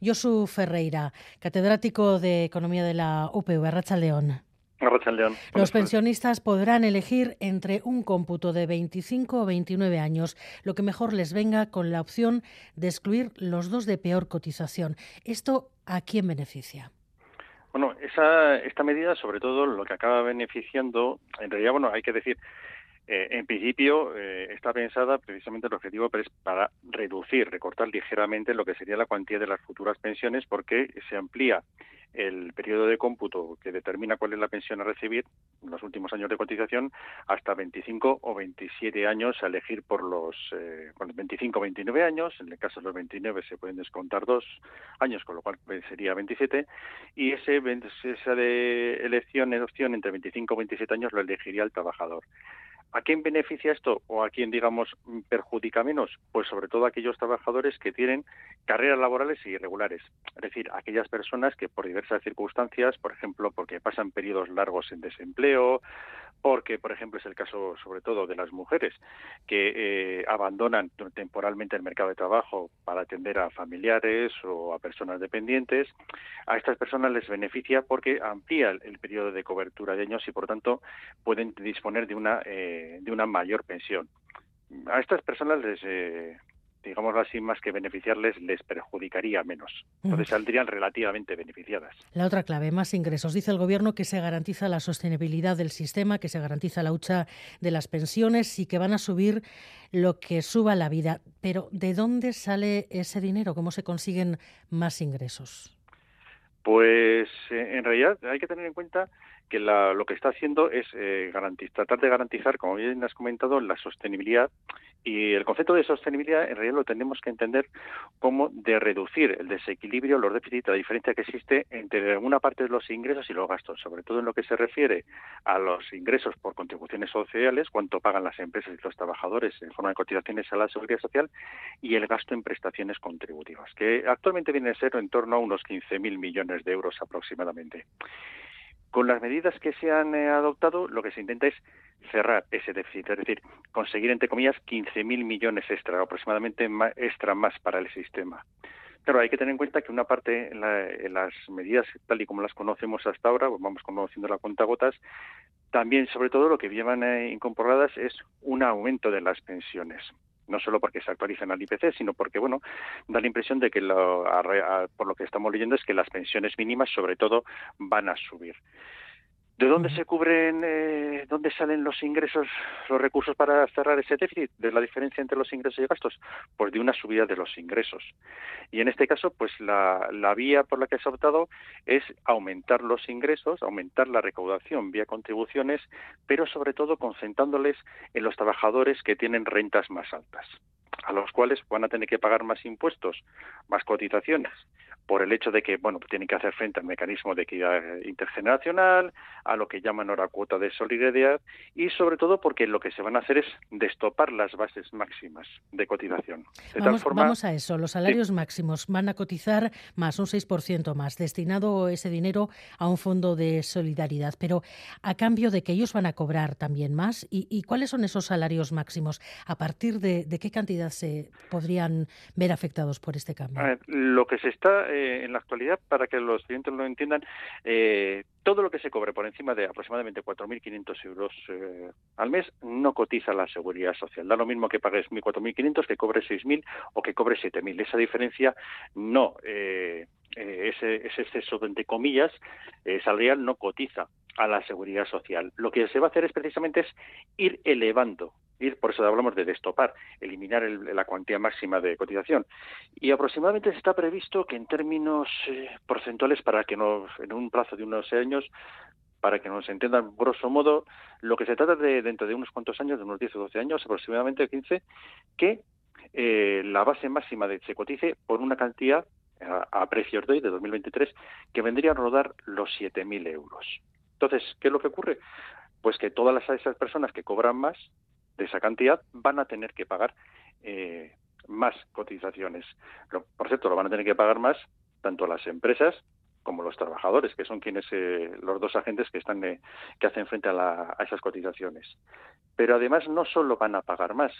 Josu Ferreira, catedrático de Economía de la UPV, Racha León. Los pensionistas podrán elegir entre un cómputo de 25 o 29 años, lo que mejor les venga con la opción de excluir los dos de peor cotización. ¿Esto a quién beneficia? Bueno, esa, esta medida, sobre todo, lo que acaba beneficiando, en realidad, bueno, hay que decir, eh, en principio eh, está pensada precisamente el objetivo para reducir, recortar ligeramente lo que sería la cuantía de las futuras pensiones porque se amplía el periodo de cómputo que determina cuál es la pensión a recibir en los últimos años de cotización hasta 25 o 27 años a elegir por los eh, 25 o 29 años, en el caso de los 29 se pueden descontar dos años, con lo cual sería 27 y ese esa de elección opción entre 25 o 27 años lo elegiría el trabajador. ¿A quién beneficia esto o a quién, digamos, perjudica menos? Pues sobre todo aquellos trabajadores que tienen carreras laborales irregulares, es decir, aquellas personas que por diversas circunstancias, por ejemplo, porque pasan periodos largos en desempleo, porque, por ejemplo, es el caso sobre todo de las mujeres que eh, abandonan temporalmente el mercado de trabajo para atender a familiares o a personas dependientes, a estas personas les beneficia porque amplía el, periodo de cobertura de años y, por tanto, pueden disponer de una eh, de, una mayor pensión. A estas personas les, eh, digamos así, más que beneficiarles, les perjudicaría menos. Entonces saldrían relativamente beneficiadas. La otra clave, más ingresos. Dice el Gobierno que se garantiza la sostenibilidad del sistema, que se garantiza la hucha de las pensiones y que van a subir lo que suba la vida. Pero ¿de dónde sale ese dinero? ¿Cómo se consiguen más ingresos? Pues eh, en realidad hay que tener en cuenta que lo que está haciendo es eh, tratar de garantizar, como bien has comentado, la sostenibilidad. Y el concepto de sostenibilidad en realidad lo tenemos que entender como de reducir el desequilibrio, los déficits, la diferencia que existe entre una parte de los ingresos y los gastos, sobre todo en lo que se refiere a los ingresos por contribuciones sociales, cuánto pagan las empresas y los trabajadores en forma de cotizaciones a la seguridad social, y el gasto en prestaciones contributivas, que actualmente viene a ser en torno a unos 15.000 millones de euros aproximadamente. Con las medidas que se han eh, adoptado, lo que se intenta es cerrar ese déficit, es decir, conseguir, entre comillas, 15.000 millones extra, aproximadamente extra más para el sistema. Claro, hay que tener en cuenta que una parte en, las medidas, tal y como las conocemos hasta ahora, pues vamos conociendo la cuenta gotas, también, sobre todo, lo que llevan eh, incorporadas es un aumento de las pensiones no solo porque se actualizan al IPC, sino porque, bueno, da la impresión de que, lo, por lo que estamos leyendo, es que las pensiones mínimas, sobre todo, van a subir. ¿De dónde se cubren, eh, dónde salen los ingresos, los recursos para cerrar ese déficit? ¿De la diferencia entre los ingresos y gastos? Pues de una subida de los ingresos. Y en este caso, pues la, la vía por la que se ha optado es aumentar los ingresos, aumentar la recaudación vía contribuciones, pero sobre todo concentrándoles en los trabajadores que tienen rentas más altas a los cuales van a tener que pagar más impuestos, más cotizaciones, por el hecho de que, bueno, tienen que hacer frente al mecanismo de equidad intergeneracional, a lo que llaman ahora cuota de solidaridad y sobre todo porque lo que se van a hacer es destopar las bases máximas de cotización. vamos, a eso, los salarios máximos van a cotizar más, un 6% más, destinado ese dinero a un fondo de solidaridad, pero a cambio de que ellos van a cobrar también más. ¿Y, cuáles son esos salarios máximos? ¿A partir de, qué cantidad se podrían ver afectados por este cambio? lo que se está eh, en la actualidad, para que los clientes lo entiendan, eh, todo lo que se cobre por encima de aproximadamente 4.500 euros eh, al mes no cotiza la seguridad social. Da lo mismo que pagues 4.500 que cobre 6.000 o que cobre 7.000. Esa diferencia no, eh, eh, ese, ese, exceso, entre comillas, salarial no cotiza a la seguridad social. Lo que se va a hacer es precisamente es ir elevando ir, por eso hablamos de destopar, eliminar la cuantía máxima de cotización. Y aproximadamente está previsto que en términos eh, porcentuales, para que nos, en un plazo de unos años, para que nos entiendan grosso modo, lo que se trata de dentro de unos cuantos años, de unos 10 o 12 años, aproximadamente 15, que eh, la base máxima de se cotice por una cantidad a, a precios de hoy, de 2023, que vendría a rodar los 7.000 euros. Entonces, ¿qué es lo que ocurre? Pues que todas esas personas que cobran más de esa cantidad van a tener que pagar eh, más cotizaciones. por cierto, lo van a tener que pagar más tanto las empresas como los trabajadores, que son quienes eh, los dos agentes que están eh, que hacen frente a, a, esas cotizaciones. Pero además no solo van a pagar más,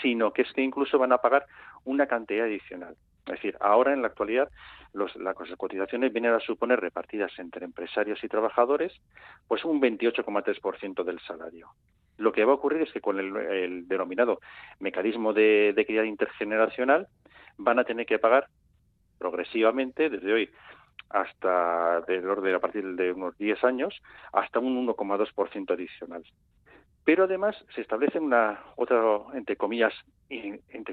sino que es que incluso van a pagar una cantidad adicional. Es decir, ahora en la actualidad las cotizaciones vienen a suponer repartidas entre empresarios y trabajadores pues un 28,3% del salario. Lo que va a ocurrir es que con el, denominado mecanismo de, de equidad intergeneracional van a tener que pagar progresivamente desde hoy hasta del orden a partir de unos 10 años hasta un 1,2% adicional. Pero además se establece una otra entre comillas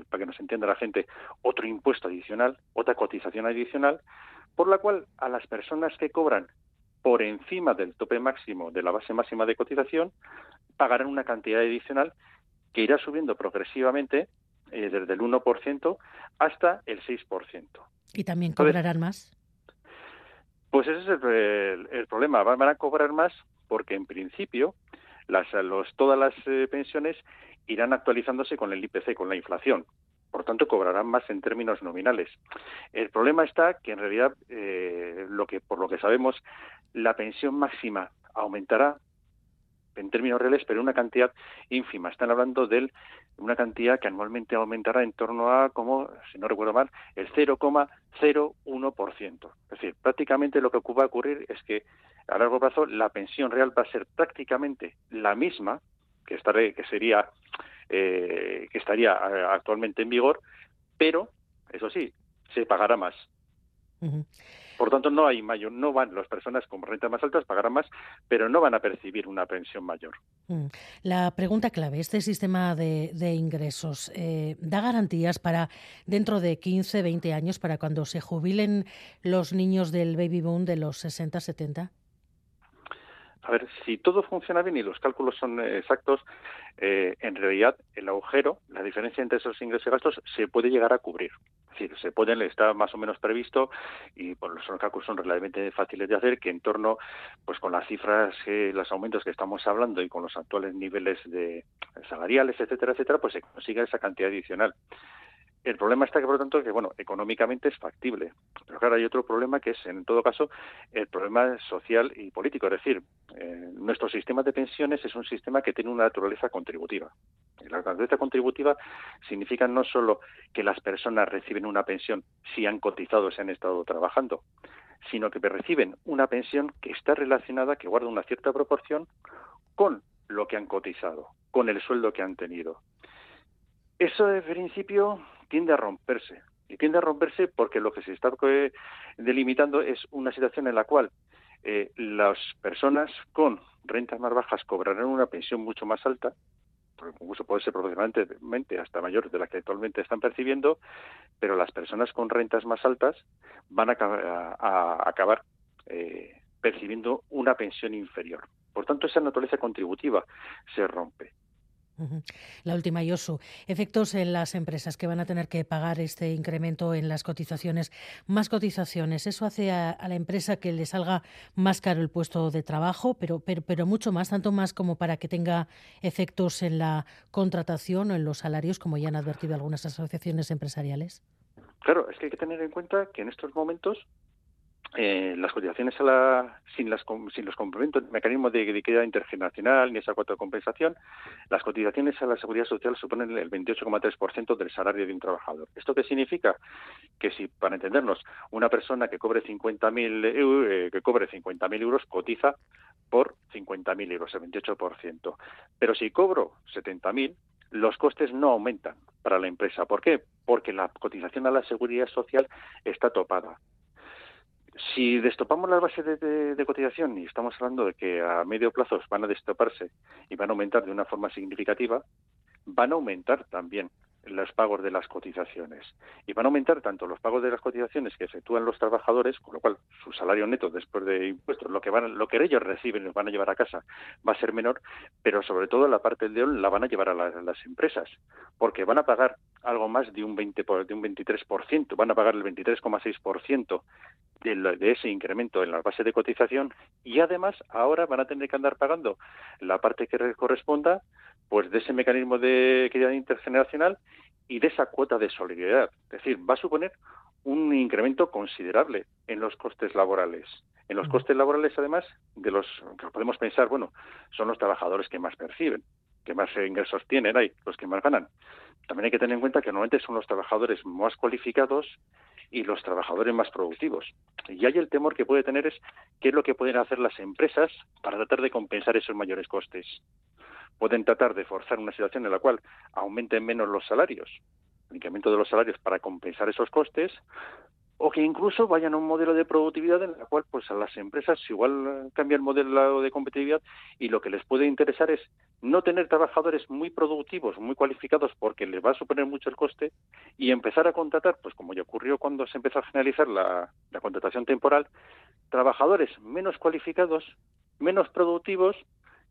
para que nos entienda la gente otro impuesto adicional, otra cotización adicional por la cual a las personas que cobran por encima del tope máximo de la base máxima de cotización pagarán una cantidad adicional que irá subiendo progresivamente eh, desde el 1% hasta el 6%. ¿Y también cobrarán más? Pues ese es el, problema. Van a cobrar más porque, en principio, las, los, todas las eh, pensiones irán actualizándose con el IPC, con la inflación. Por tanto, cobrarán más en términos nominales. El problema está que, en realidad, eh, lo que, por lo que sabemos, la pensión máxima aumentará en términos reales, pero una cantidad ínfima. Están hablando de una cantidad que anualmente aumentará en torno a, como, si no recuerdo mal, el 0,01%. Es decir, prácticamente lo que va a ocurrir es que a largo plazo la pensión real va a ser prácticamente la misma que, estaré, que sería eh, que estaría eh, actualmente en vigor, pero eso sí, se pagará más. Por tanto, no hay mayor, no van las personas con rentas más altas pagarán más, pero no van a percibir una pensión mayor. La pregunta clave, este sistema de, ingresos eh, da garantías para dentro de 15, 20 años, para cuando se jubilen los niños del baby boom de los 60, 70? A ver, si todo funciona bien y los cálculos son exactos, eh, en realidad el agujero, la diferencia entre esos ingresos y gastos, se puede llegar a cubrir. Es decir, se pueden, está más o menos previsto y por los cálculos son relativamente fáciles de hacer, que en torno, pues con las cifras, los aumentos que estamos hablando y con los actuales niveles de salariales, etcétera, etcétera, pues se consiga esa cantidad adicional. El problema está que, por lo tanto, que bueno, económicamente es factible. Pero claro, hay otro problema que es, en todo caso, el problema social y político. Es decir, eh, nuestro sistema de pensiones es un sistema que tiene una naturaleza contributiva. Y la naturaleza contributiva significa no solo que las personas reciben una pensión si han cotizado, si han estado trabajando, sino que reciben una pensión que está relacionada, que guarda una cierta proporción con lo que han cotizado, con el sueldo que han tenido. Eso, de principio, tiende a romperse. Y tiende a romperse porque lo que se está eh, delimitando es una situación en la cual eh, las personas con rentas más bajas cobrarán una pensión mucho más alta, incluso puede ser proporcionalmente hasta mayor de la que actualmente están percibiendo, pero las personas con rentas más altas van a, acabar eh, percibiendo una pensión inferior. Por tanto, esa naturaleza contributiva se rompe. La última, Yosu. Efectos en las empresas que van a tener que pagar este incremento en las cotizaciones. Más cotizaciones. Eso hace a, la empresa que le salga más caro el puesto de trabajo, pero, pero, pero mucho más, tanto más como para que tenga efectos en la contratación o en los salarios, como ya han advertido algunas asociaciones empresariales. Claro, es que hay que tener en cuenta que en estos momentos eh, las cotizaciones a la, sin, las, sin los complementos, de equidad intergeneracional ni esa cuota de compensación, las cotizaciones a la seguridad social suponen el 28,3% del salario de un trabajador. ¿Esto qué significa? Que si, para entendernos, una persona que cobre 50.000 euros, eh, que cobre 50.000 euros cotiza por 50.000 euros, el 28%. Pero si cobro 70.000, los costes no aumentan para la empresa. ¿Por qué? Porque la cotización a la seguridad social está topada. Si destopamos las bases de, cotización y estamos hablando de que a medio plazo van a destoparse y van a aumentar de una forma significativa, van a aumentar también los pagos de las cotizaciones. Y van a aumentar tanto los pagos de las cotizaciones que efectúan los trabajadores, con lo cual su salario neto después de impuestos, lo que van, lo que ellos reciben y los van a llevar a casa, va a ser menor, pero sobre todo la parte del león la van a llevar a, las empresas, porque van a pagar algo más de un 20 de un 23%, van a pagar el 23,6% de, de ese incremento en la base de cotización y además ahora van a tener que andar pagando la parte que corresponda pues de ese mecanismo de equidad intergeneracional y de esa cuota de solidaridad. Es decir, va a suponer un incremento considerable en los costes laborales. En los costes laborales, además, de los que podemos pensar, bueno, son los trabajadores que más perciben, que más ingresos tienen ahí, los que más ganan. También hay que tener en cuenta que normalmente son los trabajadores más cualificados y los trabajadores más productivos. Y ahí el temor que puede tener es qué es lo que pueden hacer las empresas para tratar de compensar esos mayores costes. Pueden tratar de forzar una situación en la cual aumenten menos los salarios, el incremento de los salarios para compensar esos costes, o que incluso vayan a un modelo de productividad en el cual pues a las empresas igual cambia el modelo de competitividad y lo que les puede interesar es no tener trabajadores muy productivos, muy cualificados porque les va a suponer mucho el coste y empezar a contratar, pues como ya ocurrió cuando se empezó a generalizar la, la contratación temporal, trabajadores menos cualificados, menos productivos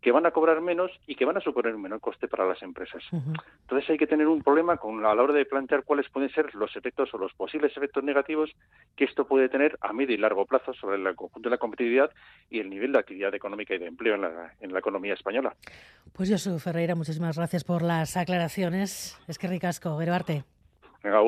que van a cobrar menos y que van a suponer un menor coste para las empresas. Entonces hay que tener un problema con a la hora de plantear cuáles pueden ser los efectos o los posibles efectos negativos que esto puede tener a medio y largo plazo sobre el conjunto de la competitividad y el nivel de actividad económica y de empleo en la, en la economía española. Pues yo soy Ferreira, muchísimas gracias por las aclaraciones. Es que ricasco, Geroarte. Venga,